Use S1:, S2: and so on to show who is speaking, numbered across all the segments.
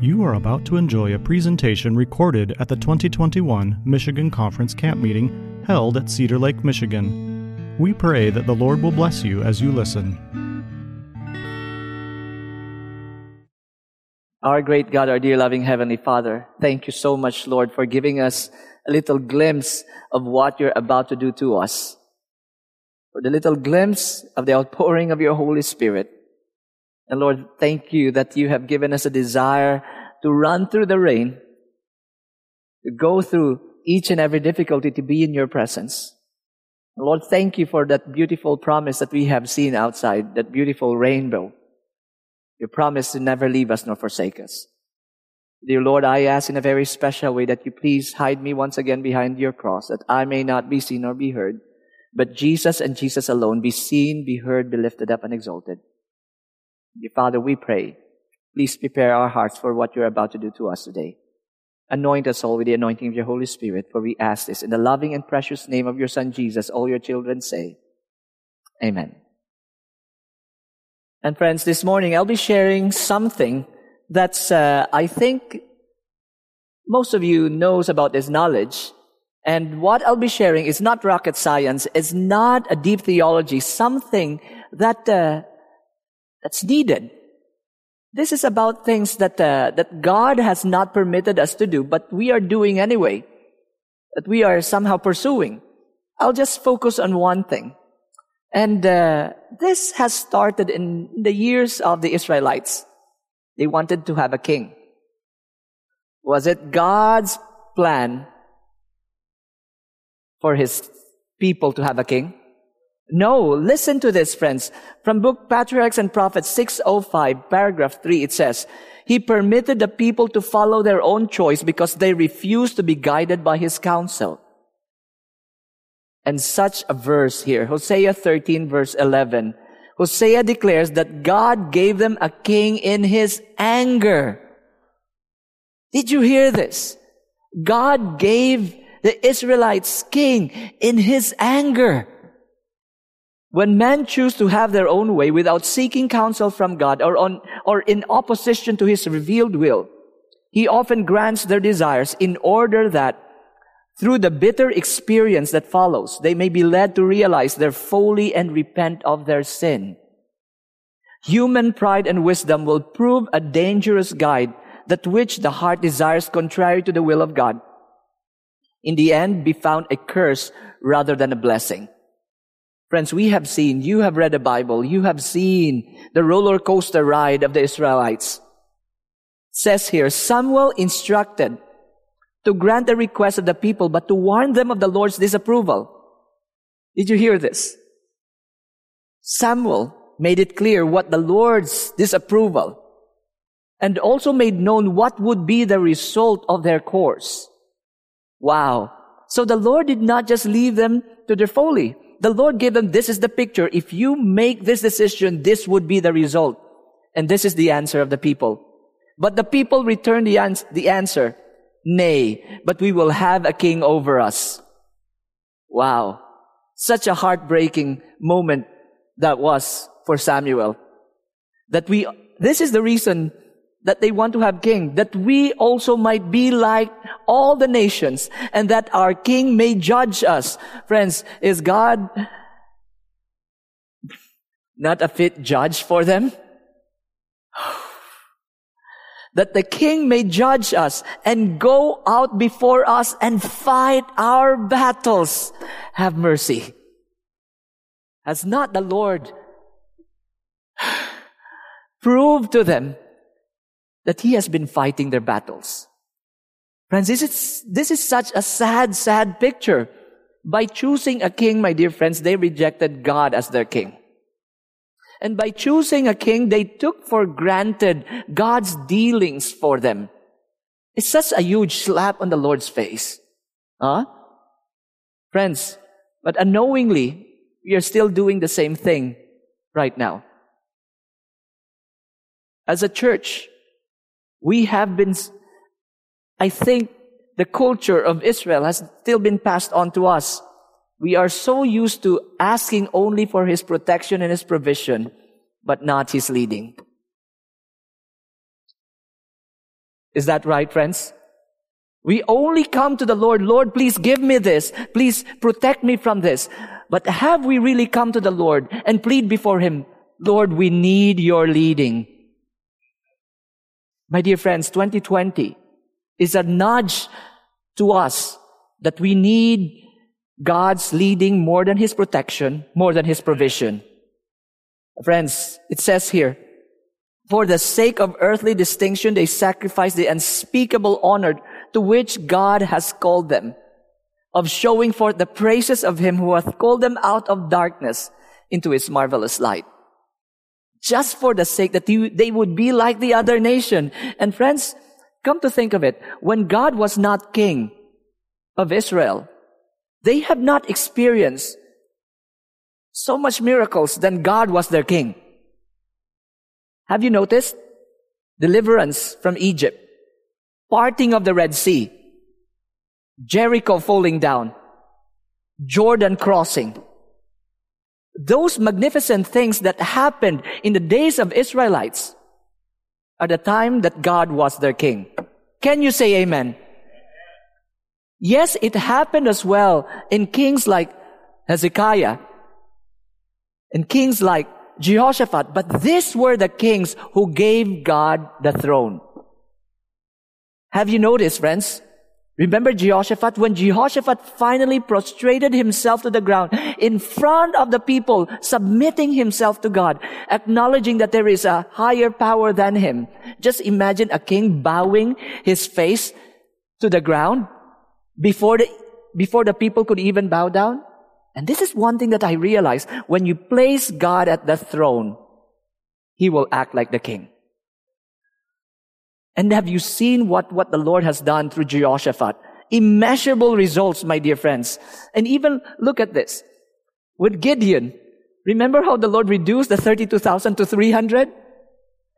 S1: You are about to enjoy a presentation recorded at the 2021 Michigan Conference Camp Meeting held at Cedar Lake, Michigan. We pray that the Lord will bless you as you listen.
S2: Our great God, our dear loving Heavenly Father, thank you so much, Lord, for giving us a little glimpse of what you're about to do to us. For the little glimpse of the outpouring of your Holy Spirit. And Lord, thank you that you have given us a desire to run through the rain, to go through each and every difficulty to be in your presence. Lord, thank you for that beautiful promise that we have seen outside, that beautiful rainbow. Your promise to never leave us nor forsake us. Dear Lord, I ask in a very special way that you please hide me once again behind your cross, that I may not be seen or be heard, but Jesus and Jesus alone be seen, be heard, be lifted up and exalted. Dear Father, we pray. Please prepare our hearts for what you're about to do to us today. Anoint us all with the anointing of your Holy Spirit, for we ask this in the loving and precious name of your Son Jesus. All your children say, Amen. And friends, this morning I'll be sharing something that's, uh, I think most of you knows about this knowledge. And what I'll be sharing is not rocket science. It's not a deep theology, something that, uh, that's needed. This is about things that, uh, that God has not permitted us to do, but we are doing anyway. That we are somehow pursuing. I'll just focus on one thing. And uh, this has started in the years of the Israelites. They wanted to have a king. Was it God's plan for his people to have a king? No, listen to this, friends. From book Patriarchs and Prophets 605, paragraph 3, it says, He permitted the people to follow their own choice because they refused to be guided by His counsel. And such a verse here, Hosea 13 verse 11. Hosea declares that God gave them a king in His anger. Did you hear this? God gave the Israelites king in His anger. When men choose to have their own way without seeking counsel from God or on, or in opposition to His revealed will, He often grants their desires in order that through the bitter experience that follows, they may be led to realize their folly and repent of their sin. Human pride and wisdom will prove a dangerous guide that which the heart desires contrary to the will of God. In the end, be found a curse rather than a blessing. Friends, we have seen, you have read the Bible, you have seen the roller coaster ride of the Israelites. It says here, Samuel instructed to grant the request of the people, but to warn them of the Lord's disapproval. Did you hear this? Samuel made it clear what the Lord's disapproval and also made known what would be the result of their course. Wow. So the Lord did not just leave them to their folly the Lord gave them, this is the picture. If you make this decision, this would be the result. And this is the answer of the people. But the people returned the, ans- the answer, nay, but we will have a king over us. Wow. Such a heartbreaking moment that was for Samuel. That we, this is the reason that they want to have king, that we also might be like all the nations and that our king may judge us. Friends, is God not a fit judge for them? that the king may judge us and go out before us and fight our battles. Have mercy. Has not the Lord proved to them that he has been fighting their battles. Friends, this is, this is such a sad, sad picture. By choosing a king, my dear friends, they rejected God as their king. And by choosing a king, they took for granted God's dealings for them. It's such a huge slap on the Lord's face. Huh? Friends, but unknowingly, we are still doing the same thing right now. As a church, we have been, I think the culture of Israel has still been passed on to us. We are so used to asking only for his protection and his provision, but not his leading. Is that right, friends? We only come to the Lord, Lord, please give me this. Please protect me from this. But have we really come to the Lord and plead before Him, Lord, we need your leading. My dear friends, 2020 is a nudge to us that we need God's leading more than His protection, more than His provision. Friends, it says here, for the sake of earthly distinction, they sacrifice the unspeakable honor to which God has called them, of showing forth the praises of Him who hath called them out of darkness into His marvelous light. Just for the sake that they would be like the other nation. And friends, come to think of it, when God was not king of Israel, they have not experienced so much miracles than God was their king. Have you noticed? Deliverance from Egypt, parting of the Red Sea, Jericho falling down, Jordan crossing. Those magnificent things that happened in the days of Israelites are the time that God was their king. Can you say amen? Yes, it happened as well in kings like Hezekiah, in kings like Jehoshaphat, but these were the kings who gave God the throne. Have you noticed, friends? Remember Jehoshaphat? When Jehoshaphat finally prostrated himself to the ground in front of the people, submitting himself to God, acknowledging that there is a higher power than him. Just imagine a king bowing his face to the ground before the, before the people could even bow down? And this is one thing that I realize. When you place God at the throne, He will act like the king. And have you seen what, what the Lord has done through Jehoshaphat? Immeasurable results, my dear friends. And even look at this. With Gideon, remember how the Lord reduced the 32,000 to 300?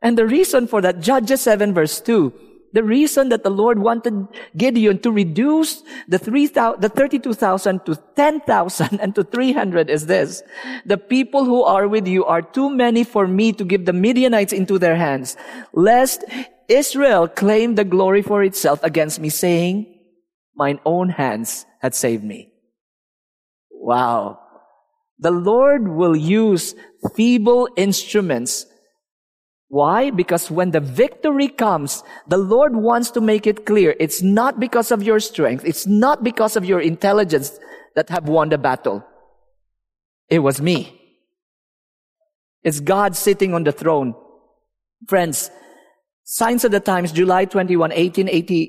S2: And the reason for that, Judges 7 verse 2, the reason that the Lord wanted Gideon to reduce the, 3, the 32,000 to 10,000 and to 300 is this. The people who are with you are too many for me to give the Midianites into their hands, lest Israel claim the glory for itself against me, saying, mine own hands had saved me. Wow. The Lord will use feeble instruments why? Because when the victory comes, the Lord wants to make it clear. It's not because of your strength. It's not because of your intelligence that have won the battle. It was me. It's God sitting on the throne. Friends, Signs of the Times, July 21, 1880,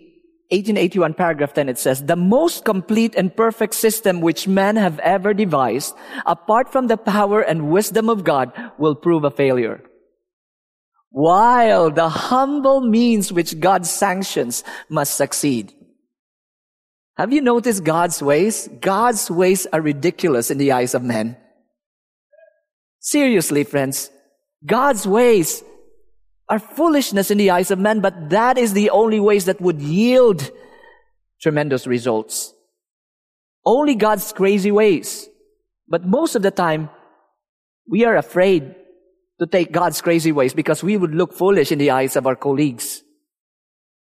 S2: 1881 paragraph 10, it says, the most complete and perfect system which men have ever devised, apart from the power and wisdom of God, will prove a failure while the humble means which God sanctions must succeed. Have you noticed God's ways? God's ways are ridiculous in the eyes of men. Seriously, friends, God's ways are foolishness in the eyes of men, but that is the only ways that would yield tremendous results. Only God's crazy ways. But most of the time, we are afraid to take God's crazy ways because we would look foolish in the eyes of our colleagues.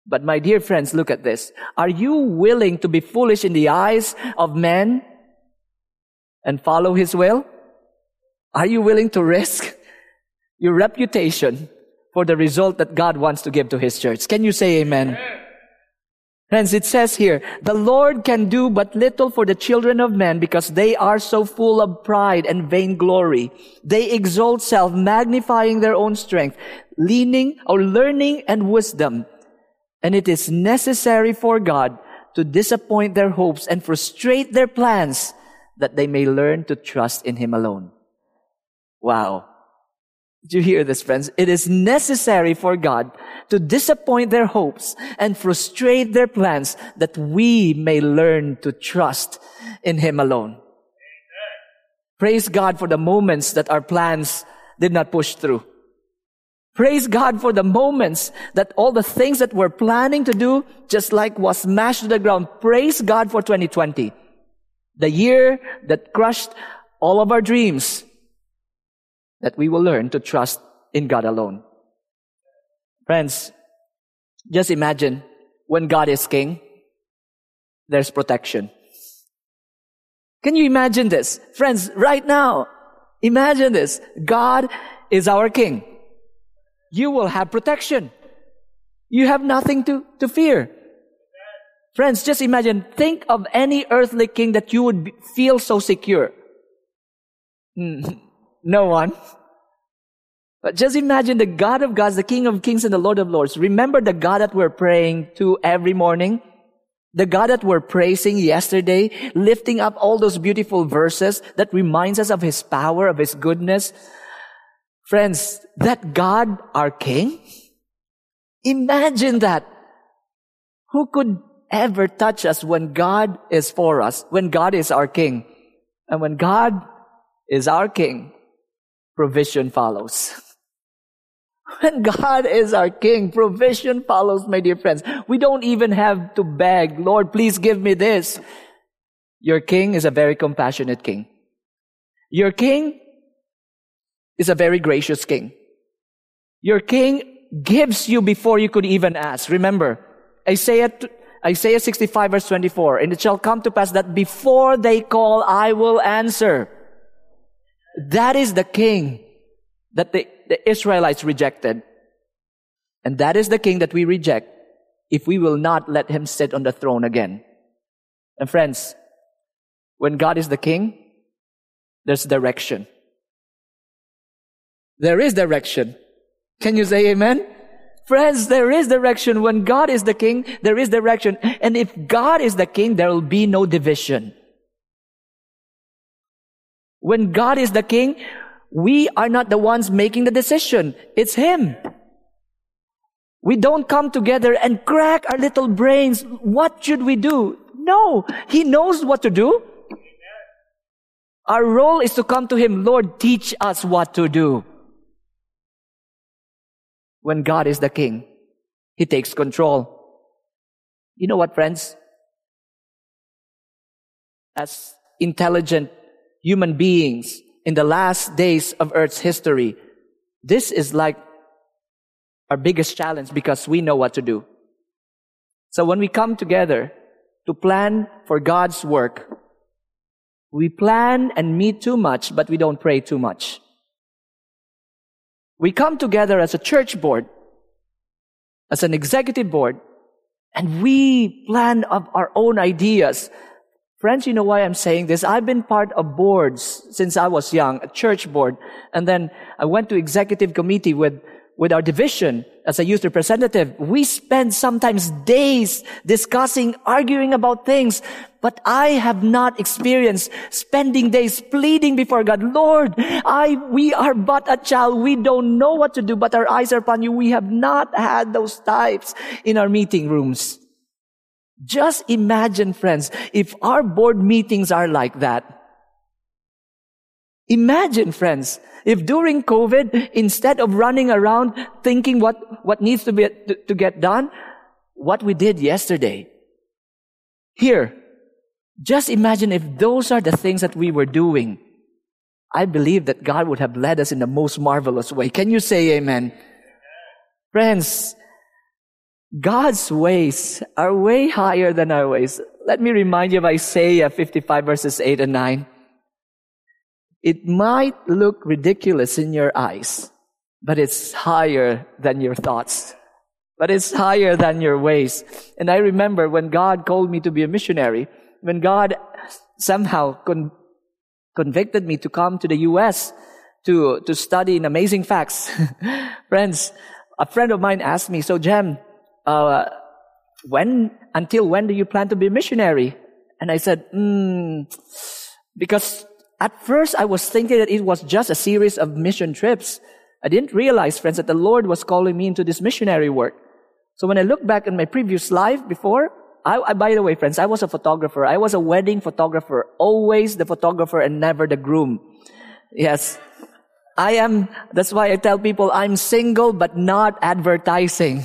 S2: But my dear friends, look at this. Are you willing to be foolish in the eyes of men and follow His will? Are you willing to risk your reputation for the result that God wants to give to His church? Can you say amen? amen. Friends, it says here, the Lord can do but little for the children of men because they are so full of pride and vainglory. They exalt self, magnifying their own strength, leaning or learning and wisdom. And it is necessary for God to disappoint their hopes and frustrate their plans that they may learn to trust in Him alone. Wow. Do you hear this, friends? It is necessary for God to disappoint their hopes and frustrate their plans that we may learn to trust in Him alone. Praise God for the moments that our plans did not push through. Praise God for the moments that all the things that we're planning to do just like was smashed to the ground. Praise God for 2020. The year that crushed all of our dreams that we will learn to trust in God alone. Friends, Just imagine when God is king, there's protection. Can you imagine this? Friends, right now, imagine this. God is our king. You will have protection. You have nothing to, to fear. Friends, just imagine, think of any earthly king that you would be, feel so secure. Hmm, no one. But just imagine the God of gods, the King of kings and the Lord of lords. Remember the God that we're praying to every morning? The God that we're praising yesterday, lifting up all those beautiful verses that reminds us of His power, of His goodness. Friends, that God, our King, imagine that. Who could ever touch us when God is for us, when God is our King? And when God is our King, provision follows. When God is our King, provision follows, my dear friends. We don't even have to beg, Lord, please give me this. Your King is a very compassionate King. Your King is a very gracious King. Your King gives you before you could even ask. Remember, Isaiah, Isaiah 65 verse 24, and it shall come to pass that before they call, I will answer. That is the King that the the Israelites rejected. And that is the king that we reject if we will not let him sit on the throne again. And friends, when God is the king, there's direction. There is direction. Can you say amen? Friends, there is direction. When God is the king, there is direction. And if God is the king, there will be no division. When God is the king, we are not the ones making the decision. It's Him. We don't come together and crack our little brains. What should we do? No. He knows what to do. Our role is to come to Him. Lord, teach us what to do. When God is the King, He takes control. You know what, friends? As intelligent human beings, in the last days of Earth's history, this is like our biggest challenge because we know what to do. So when we come together to plan for God's work, we plan and meet too much, but we don't pray too much. We come together as a church board, as an executive board, and we plan of our own ideas Friends, you know why I'm saying this? I've been part of boards since I was young, a church board. And then I went to executive committee with, with our division as a youth representative. We spend sometimes days discussing, arguing about things. But I have not experienced spending days pleading before God, Lord, I, we are but a child. We don't know what to do, but our eyes are upon you. We have not had those types in our meeting rooms. Just imagine, friends, if our board meetings are like that. Imagine, friends, if during COVID, instead of running around thinking what, what needs to be, to, to get done, what we did yesterday. Here, just imagine if those are the things that we were doing. I believe that God would have led us in the most marvelous way. Can you say amen? Friends, God's ways are way higher than our ways. Let me remind you of Isaiah 55 verses 8 and 9. It might look ridiculous in your eyes, but it's higher than your thoughts. But it's higher than your ways. And I remember when God called me to be a missionary, when God somehow con- convicted me to come to the U.S. to, to study in amazing facts. Friends, a friend of mine asked me, so Gem, uh, when, until when do you plan to be a missionary? And I said, mm, because at first I was thinking that it was just a series of mission trips. I didn't realize, friends, that the Lord was calling me into this missionary work. So when I look back in my previous life before, I, I, by the way, friends, I was a photographer. I was a wedding photographer, always the photographer and never the groom. Yes. I am, that's why I tell people I'm single but not advertising.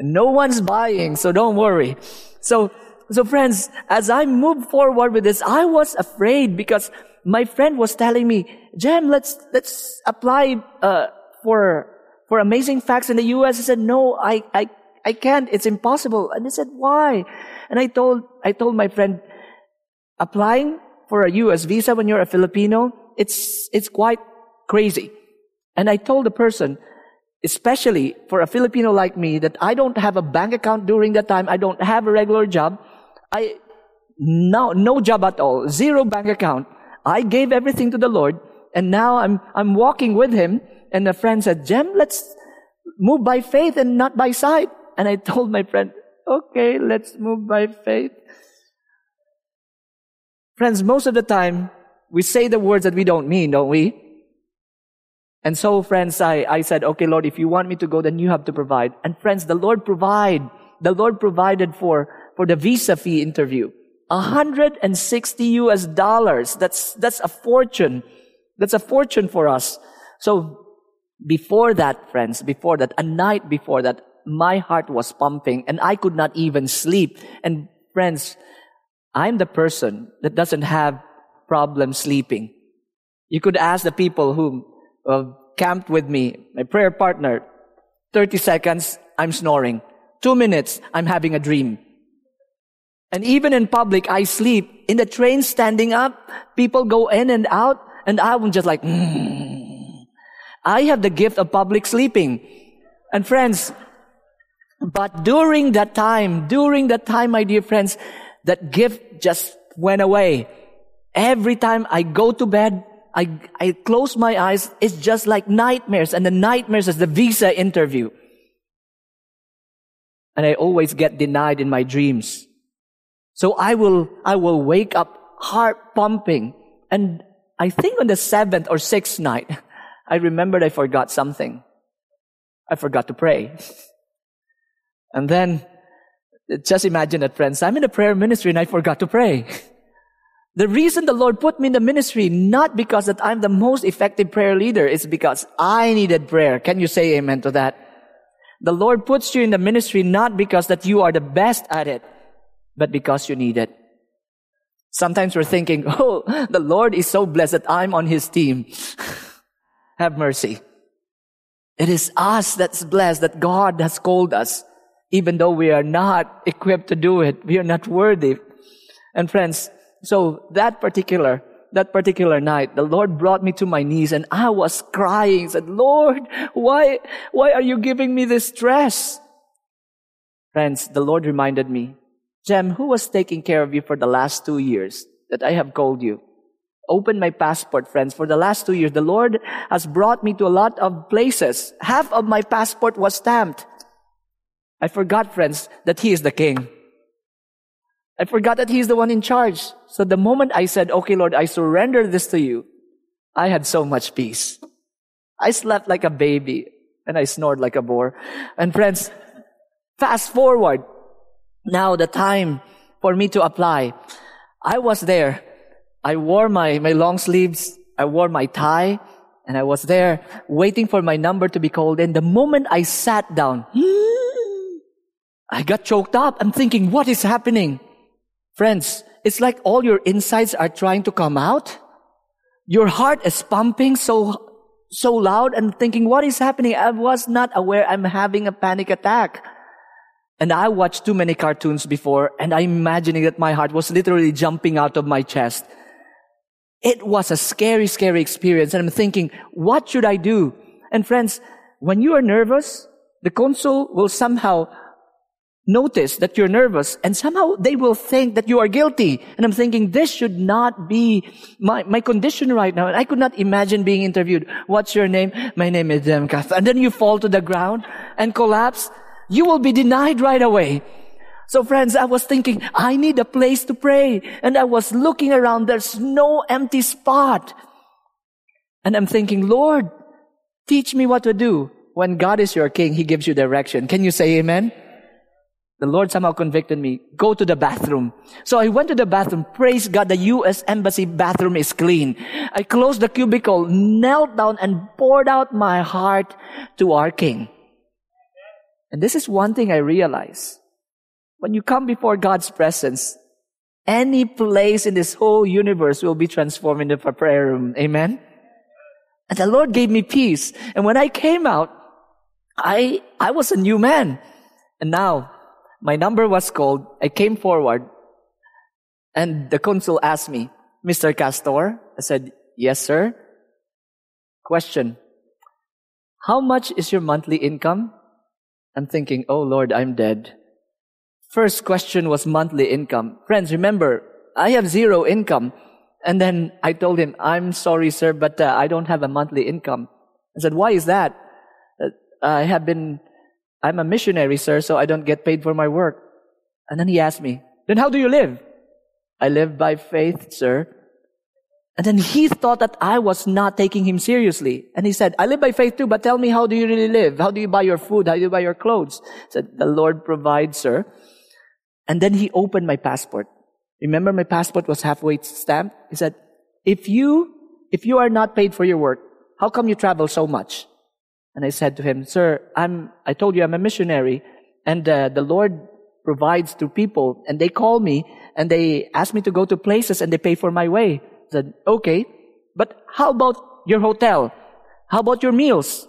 S2: No one's buying, so don't worry. So, so friends, as I moved forward with this, I was afraid because my friend was telling me, Gem, let's, let's apply, uh, for, for amazing facts in the U.S.? I said, no, I, I, I can't. It's impossible. And he said, why? And I told, I told my friend, applying for a U.S. visa when you're a Filipino, it's, it's quite crazy. And I told the person, especially for a Filipino like me, that I don't have a bank account during that time. I don't have a regular job. I, no, no job at all. Zero bank account. I gave everything to the Lord. And now I'm, I'm walking with him. And a friend said, Gem, let's move by faith and not by sight. And I told my friend, okay, let's move by faith. Friends, most of the time, we say the words that we don't mean, don't we? And so, friends, I, I said, okay, Lord, if you want me to go, then you have to provide. And friends, the Lord provide. The Lord provided for, for the visa fee interview. 160 US dollars. That's, that's a fortune. That's a fortune for us. So, before that, friends, before that, a night before that, my heart was pumping and I could not even sleep. And friends, I'm the person that doesn't have problem sleeping. You could ask the people who uh, camped with me, my prayer partner, 30 seconds, I'm snoring. Two minutes, I'm having a dream. And even in public, I sleep. In the train, standing up, people go in and out, and I'm just like, mm. I have the gift of public sleeping. And friends, but during that time, during that time, my dear friends, that gift just went away. Every time I go to bed, I, I close my eyes, it's just like nightmares, and the nightmares is the visa interview. And I always get denied in my dreams. So I will, I will wake up heart pumping. And I think on the seventh or sixth night, I remembered I forgot something. I forgot to pray. And then, just imagine that friends. I'm in a prayer ministry and I forgot to pray. The reason the Lord put me in the ministry, not because that I'm the most effective prayer leader, is because I needed prayer. Can you say amen to that? The Lord puts you in the ministry not because that you are the best at it, but because you need it. Sometimes we're thinking, oh, the Lord is so blessed that I'm on His team. Have mercy. It is us that's blessed that God has called us, even though we are not equipped to do it. We are not worthy. And friends, so that particular, that particular night, the Lord brought me to my knees and I was crying, said, Lord, why, why are you giving me this stress? Friends, the Lord reminded me, Gem, who was taking care of you for the last two years that I have called you? Open my passport, friends. For the last two years, the Lord has brought me to a lot of places. Half of my passport was stamped. I forgot, friends, that He is the King. I forgot that He's the one in charge. So the moment I said, okay, Lord, I surrender this to you, I had so much peace. I slept like a baby and I snored like a boar. And friends, fast forward. Now the time for me to apply. I was there. I wore my, my long sleeves. I wore my tie and I was there waiting for my number to be called And The moment I sat down, I got choked up. I'm thinking, what is happening? Friends, it's like all your insides are trying to come out. Your heart is pumping so, so loud and thinking, what is happening? I was not aware I'm having a panic attack. And I watched too many cartoons before and I'm imagining that my heart was literally jumping out of my chest. It was a scary, scary experience. And I'm thinking, what should I do? And friends, when you are nervous, the consul will somehow notice that you're nervous and somehow they will think that you are guilty. And I'm thinking, this should not be my, my condition right now. And I could not imagine being interviewed. What's your name? My name is um, Demkath. And then you fall to the ground and collapse. You will be denied right away. So friends, I was thinking, I need a place to pray. And I was looking around. There's no empty spot. And I'm thinking, Lord, teach me what to do. When God is your king, He gives you direction. Can you say amen? The Lord somehow convicted me. Go to the bathroom. So I went to the bathroom. Praise God, the U.S. Embassy bathroom is clean. I closed the cubicle, knelt down and poured out my heart to our King. And this is one thing I realize. When you come before God's presence, any place in this whole universe will be transformed into a prayer room. Amen? And the Lord gave me peace. And when I came out, I, I was a new man. And now, my number was called. I came forward. And the consul asked me, Mr. Castor? I said, yes, sir. Question. How much is your monthly income? I'm thinking, oh Lord, I'm dead. First question was monthly income. Friends, remember, I have zero income. And then I told him, I'm sorry, sir, but uh, I don't have a monthly income. I said, why is that? Uh, I have been, I'm a missionary, sir, so I don't get paid for my work. And then he asked me, then how do you live? I live by faith, sir. And then he thought that I was not taking him seriously. And he said, I live by faith too, but tell me, how do you really live? How do you buy your food? How do you buy your clothes? I said, the Lord provides, sir. And then he opened my passport. Remember my passport was halfway stamped? He said, if you, if you are not paid for your work, how come you travel so much? And I said to him, sir, I'm, I told you I'm a missionary and uh, the Lord provides to people and they call me and they ask me to go to places and they pay for my way. I said, okay, but how about your hotel? How about your meals?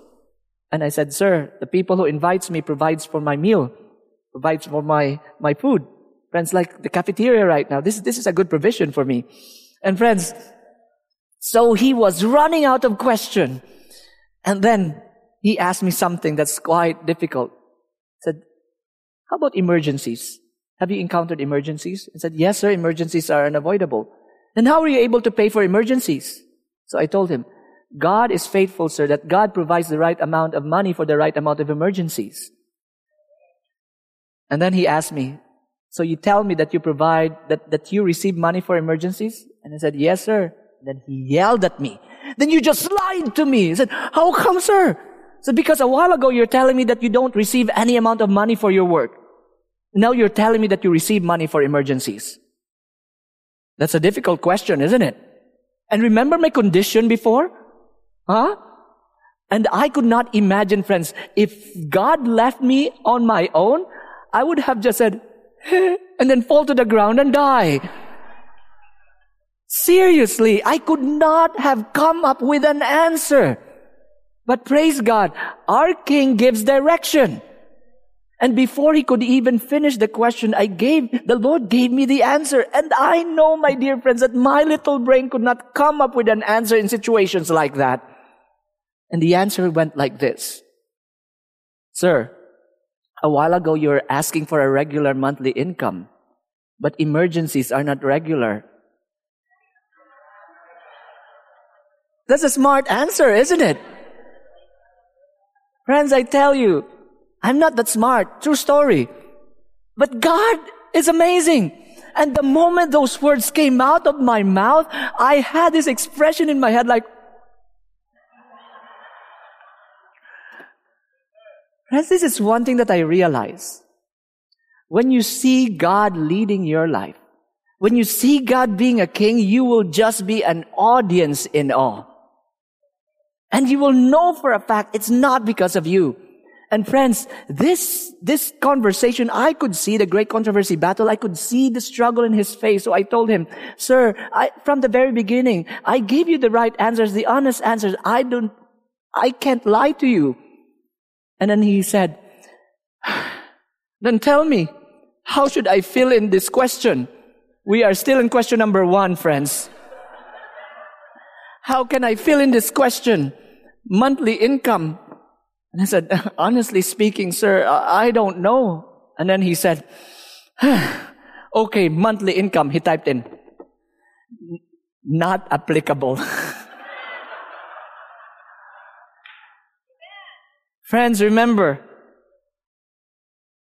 S2: And I said, sir, the people who invites me provides for my meal, provides for my, my food. Friends, like the cafeteria right now, this, this is a good provision for me. And friends, so he was running out of question. And then he asked me something that's quite difficult. He said, how about emergencies? Have you encountered emergencies? I said, yes, sir, emergencies are unavoidable. Then how are you able to pay for emergencies? So I told him, God is faithful, sir, that God provides the right amount of money for the right amount of emergencies. And then he asked me, so you tell me that you provide, that, that you receive money for emergencies? And I said, yes, sir. And then he yelled at me. Then you just lied to me. He said, how come, sir? So because a while ago you're telling me that you don't receive any amount of money for your work. Now you're telling me that you receive money for emergencies. That's a difficult question, isn't it? And remember my condition before? Huh? And I could not imagine, friends, if God left me on my own, I would have just said, and then fall to the ground and die. Seriously, I could not have come up with an answer. But praise God, our King gives direction. And before he could even finish the question, I gave, the Lord gave me the answer. And I know, my dear friends, that my little brain could not come up with an answer in situations like that. And the answer went like this. Sir, a while ago, you were asking for a regular monthly income, but emergencies are not regular. That's a smart answer, isn't it? Friends, I tell you, I'm not that smart. True story. But God is amazing. And the moment those words came out of my mouth, I had this expression in my head like, Friends, this is one thing that I realize. When you see God leading your life, when you see God being a king, you will just be an audience in awe. And you will know for a fact it's not because of you. And friends, this, this conversation, I could see the great controversy battle. I could see the struggle in his face. So I told him, sir, I, from the very beginning, I gave you the right answers, the honest answers. I don't, I can't lie to you. And then he said, then tell me, how should I fill in this question? We are still in question number one, friends. How can I fill in this question? Monthly income. And I said, honestly speaking, sir, I don't know. And then he said, okay, monthly income. He typed in, not applicable. Friends, remember,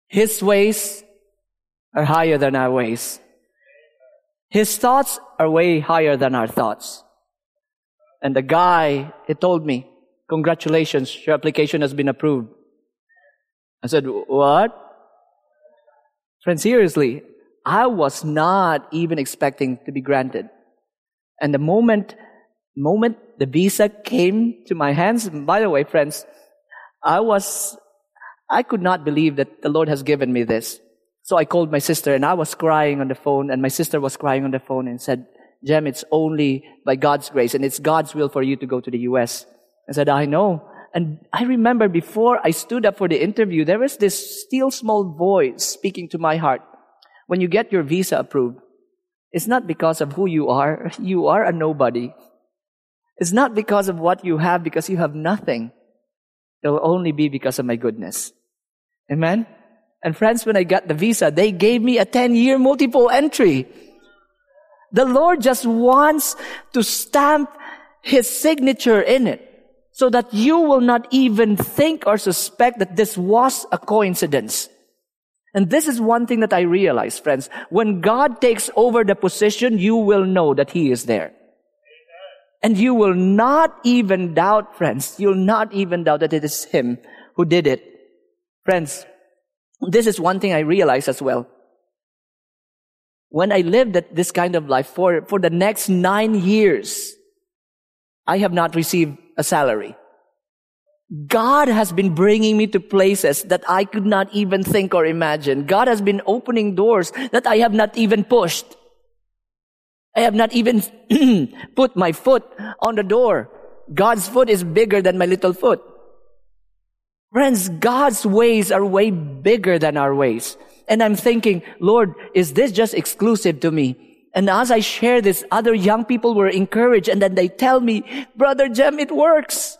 S2: His ways are higher than our ways. His thoughts are way higher than our thoughts. And the guy, he told me, congratulations, your application has been approved. I said, what? Friend, seriously, I was not even expecting to be granted. And the moment, moment the visa came to my hands, by the way, friends, I was, I could not believe that the Lord has given me this. So I called my sister and I was crying on the phone and my sister was crying on the phone and said, Gem, it's only by God's grace and it's God's will for you to go to the US. I said, I know. And I remember before I stood up for the interview, there was this still small voice speaking to my heart. When you get your visa approved, it's not because of who you are. You are a nobody. It's not because of what you have, because you have nothing. It'll only be because of my goodness. Amen? And friends, when I got the visa, they gave me a 10 year multiple entry. The Lord just wants to stamp His signature in it so that you will not even think or suspect that this was a coincidence. And this is one thing that I realize, friends. When God takes over the position, you will know that He is there. And you will not even doubt, friends, you'll not even doubt that it is Him who did it. Friends, this is one thing I realize as well. When I lived this kind of life for, for the next nine years, I have not received a salary. God has been bringing me to places that I could not even think or imagine. God has been opening doors that I have not even pushed. I have not even put my foot on the door. God's foot is bigger than my little foot. Friends, God's ways are way bigger than our ways. And I'm thinking, Lord, is this just exclusive to me? And as I share this, other young people were encouraged and then they tell me, Brother Gem, it works.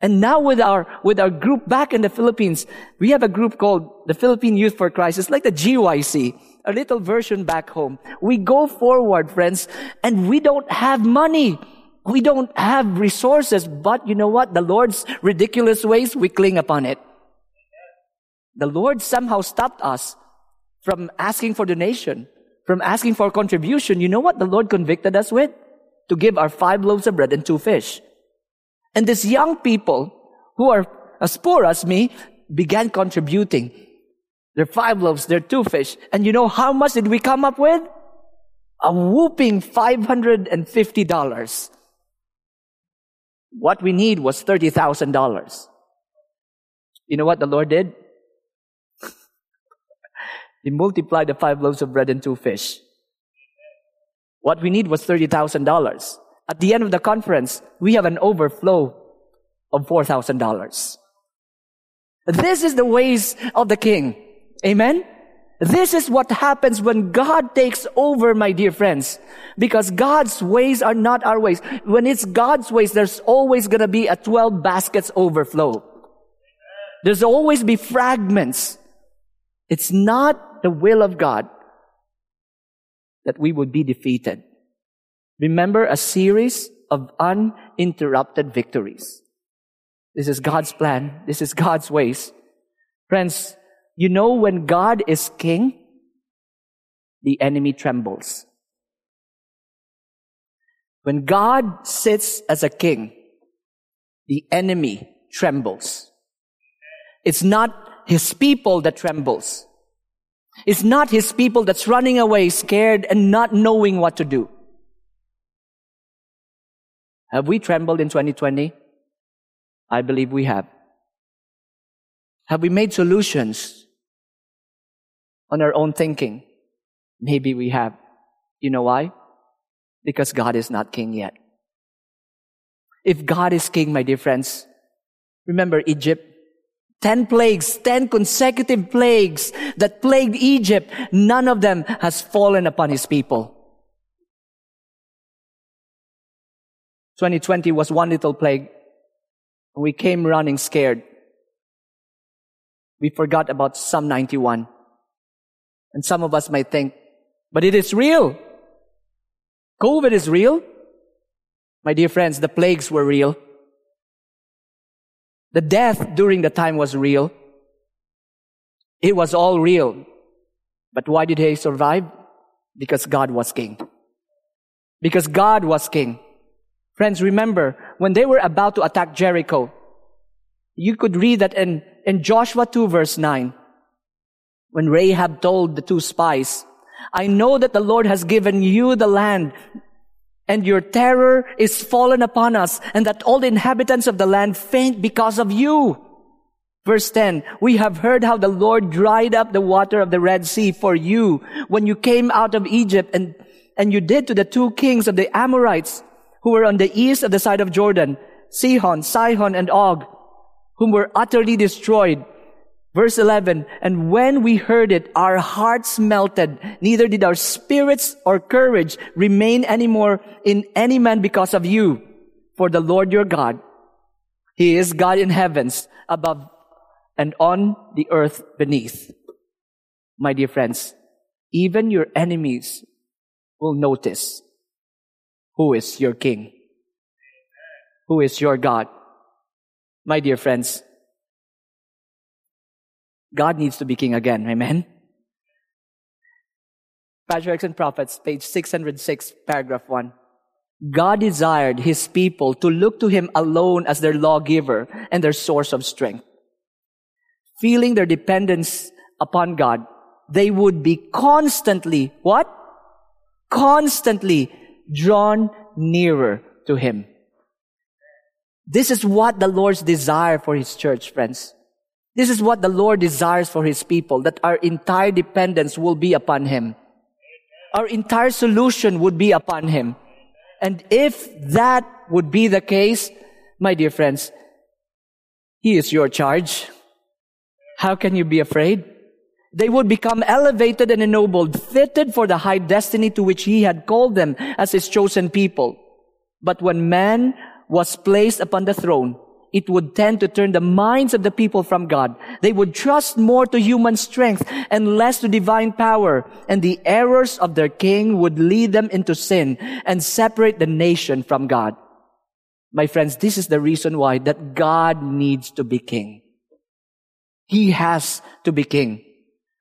S2: And now with our, with our group back in the Philippines, we have a group called the Philippine Youth for Christ. It's like the GYC, a little version back home. We go forward, friends, and we don't have money. We don't have resources, but you know what? The Lord's ridiculous ways, we cling upon it. The Lord somehow stopped us from asking for donation, from asking for contribution. You know what the Lord convicted us with? To give our five loaves of bread and two fish. And these young people who are as poor as me began contributing. Their five loaves, their two fish. And you know how much did we come up with? A whooping $550. What we need was $30,000. You know what the Lord did? He multiplied the five loaves of bread and two fish. What we need was $30,000. At the end of the conference, we have an overflow of $4,000. This is the ways of the king. Amen? This is what happens when God takes over, my dear friends. Because God's ways are not our ways. When it's God's ways, there's always gonna be a 12 baskets overflow. There's always be fragments. It's not the will of God that we would be defeated. Remember a series of uninterrupted victories. This is God's plan. This is God's ways. Friends, you know when God is king, the enemy trembles. When God sits as a king, the enemy trembles. It's not his people that trembles. It's not his people that's running away scared and not knowing what to do. Have we trembled in 2020? I believe we have. Have we made solutions on our own thinking? Maybe we have. You know why? Because God is not king yet. If God is king, my dear friends, remember Egypt? Ten plagues, ten consecutive plagues that plagued Egypt, none of them has fallen upon his people. 2020 was one little plague. We came running scared. We forgot about Psalm 91. And some of us might think, but it is real. COVID is real. My dear friends, the plagues were real. The death during the time was real. It was all real. But why did he survive? Because God was king. Because God was king. Friends, remember, when they were about to attack Jericho, you could read that in, in Joshua 2 verse 9, when Rahab told the two spies, I know that the Lord has given you the land and your terror is fallen upon us and that all the inhabitants of the land faint because of you. Verse 10, we have heard how the Lord dried up the water of the Red Sea for you when you came out of Egypt and, and you did to the two kings of the Amorites who were on the east of the side of Jordan, Sihon, Sihon, and Og, whom were utterly destroyed. Verse 11, and when we heard it, our hearts melted. Neither did our spirits or courage remain anymore in any man because of you. For the Lord your God, He is God in heavens above and on the earth beneath. My dear friends, even your enemies will notice who is your king, who is your God. My dear friends, God needs to be king again. Amen. Patriarchs and Prophets, page 606, paragraph 1. God desired his people to look to him alone as their lawgiver and their source of strength. Feeling their dependence upon God, they would be constantly, what? Constantly drawn nearer to him. This is what the Lord's desire for his church, friends. This is what the Lord desires for his people, that our entire dependence will be upon him. Our entire solution would be upon him. And if that would be the case, my dear friends, he is your charge. How can you be afraid? They would become elevated and ennobled, fitted for the high destiny to which he had called them as his chosen people. But when man was placed upon the throne, it would tend to turn the minds of the people from God. They would trust more to human strength and less to divine power. And the errors of their king would lead them into sin and separate the nation from God. My friends, this is the reason why that God needs to be king. He has to be king.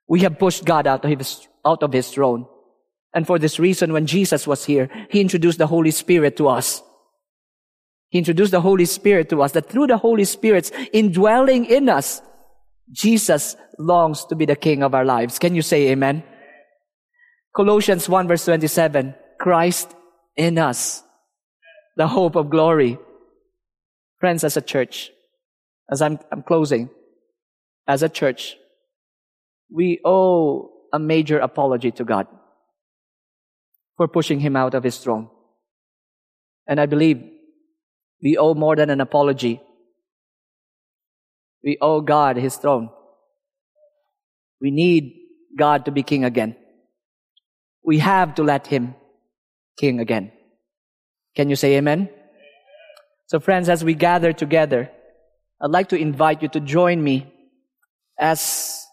S2: We have pushed God out of his, out of his throne. And for this reason, when Jesus was here, he introduced the Holy Spirit to us. He introduced the Holy Spirit to us, that through the Holy Spirit's indwelling in us, Jesus longs to be the King of our lives. Can you say amen? Colossians 1 verse 27, Christ in us, the hope of glory. Friends, as a church, as I'm, I'm closing, as a church, we owe a major apology to God for pushing him out of his throne. And I believe we owe more than an apology. We owe God his throne. We need God to be king again. We have to let him king again. Can you say amen? So friends, as we gather together, I'd like to invite you to join me as,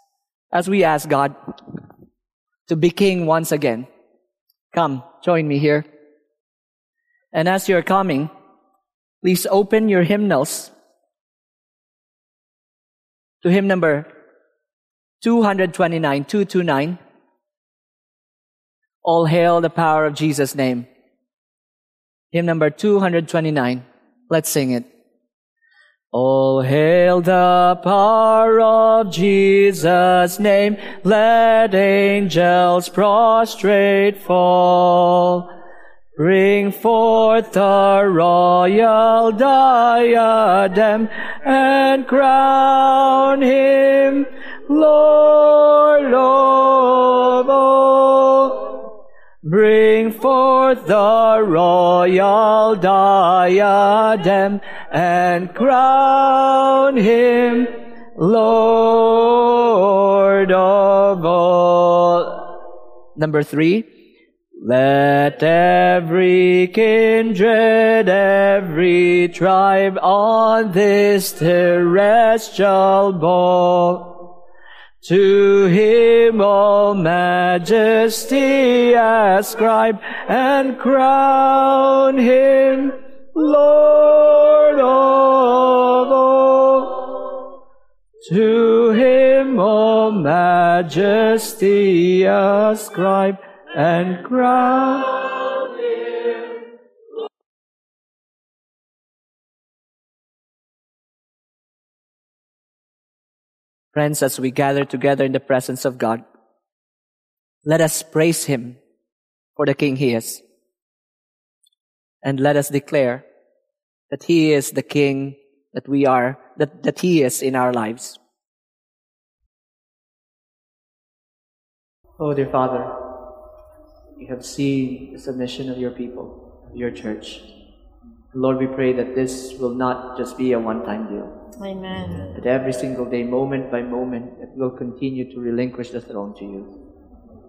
S2: as we ask God to be king once again. Come, join me here. And as you're coming, Please open your hymnals to hymn number 229, 229. All hail the power of Jesus' name. Hymn number 229. Let's sing it. All hail the power of Jesus' name. Let angels prostrate fall. Bring forth the royal diadem and crown him Lord of all. Bring forth the royal diadem and crown him Lord of all. Number three. Let every kindred, every tribe on this terrestrial ball, to him all majesty ascribe and crown him Lord of all. To him all majesty ascribe and him. Friends, as we gather together in the presence of God, let us praise Him for the King He is. And let us declare that He is the King that we are, that, that He is in our lives. Oh, dear Father, you have seen the submission of your people, of your church. Lord, we pray that this will not just be a one time deal.
S3: Amen.
S2: That every single day, moment by moment, it will continue to relinquish the throne to you.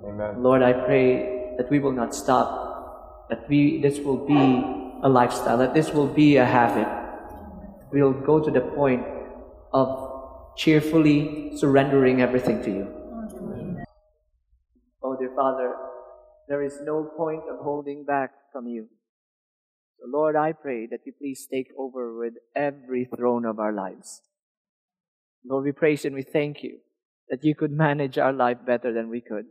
S4: Amen.
S2: Lord, I pray that we will not stop, that we, this will be a lifestyle, that this will be a habit. We'll go to the point of cheerfully surrendering everything to you. Oh, dear Father, there is no point of holding back from you. So, Lord, I pray that you please take over with every throne of our lives. Lord, we praise and we thank you that you could manage our life better than we could,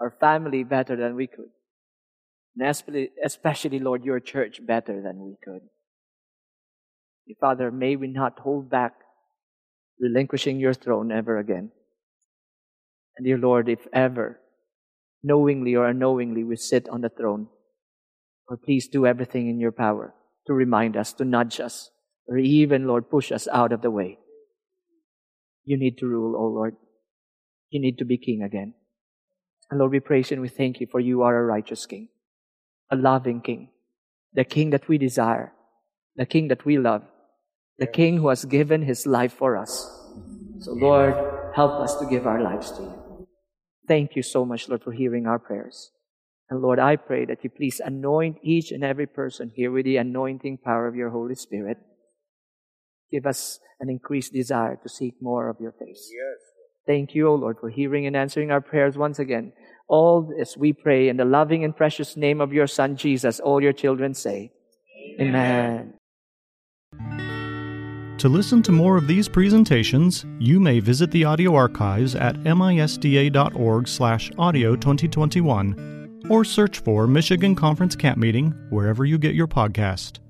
S2: our family better than we could, and especially, Lord, your church better than we could. Father, may we not hold back relinquishing your throne ever again. And dear Lord, if ever, knowingly or unknowingly, we sit on the throne, or please do everything in your power to remind us, to nudge us, or even, Lord, push us out of the way. You need to rule, O Lord. You need to be king again. And Lord, we praise you and we thank you for you are a righteous king, a loving king, the king that we desire, the king that we love, the king who has given his life for us. So Lord, help us to give our lives to you. Thank you so much, Lord, for hearing our prayers. And Lord, I pray that you please anoint each and every person here with the anointing power of your Holy Spirit. Give us an increased desire to seek more of your face.
S4: Yes.
S2: Thank you, O Lord, for hearing and answering our prayers once again. All this we pray in the loving and precious name of your Son, Jesus. All your children say, Amen.
S1: To listen to more of these presentations, you may visit the audio archives at misda.org/audio2021 or search for Michigan Conference Camp Meeting wherever you get your podcast.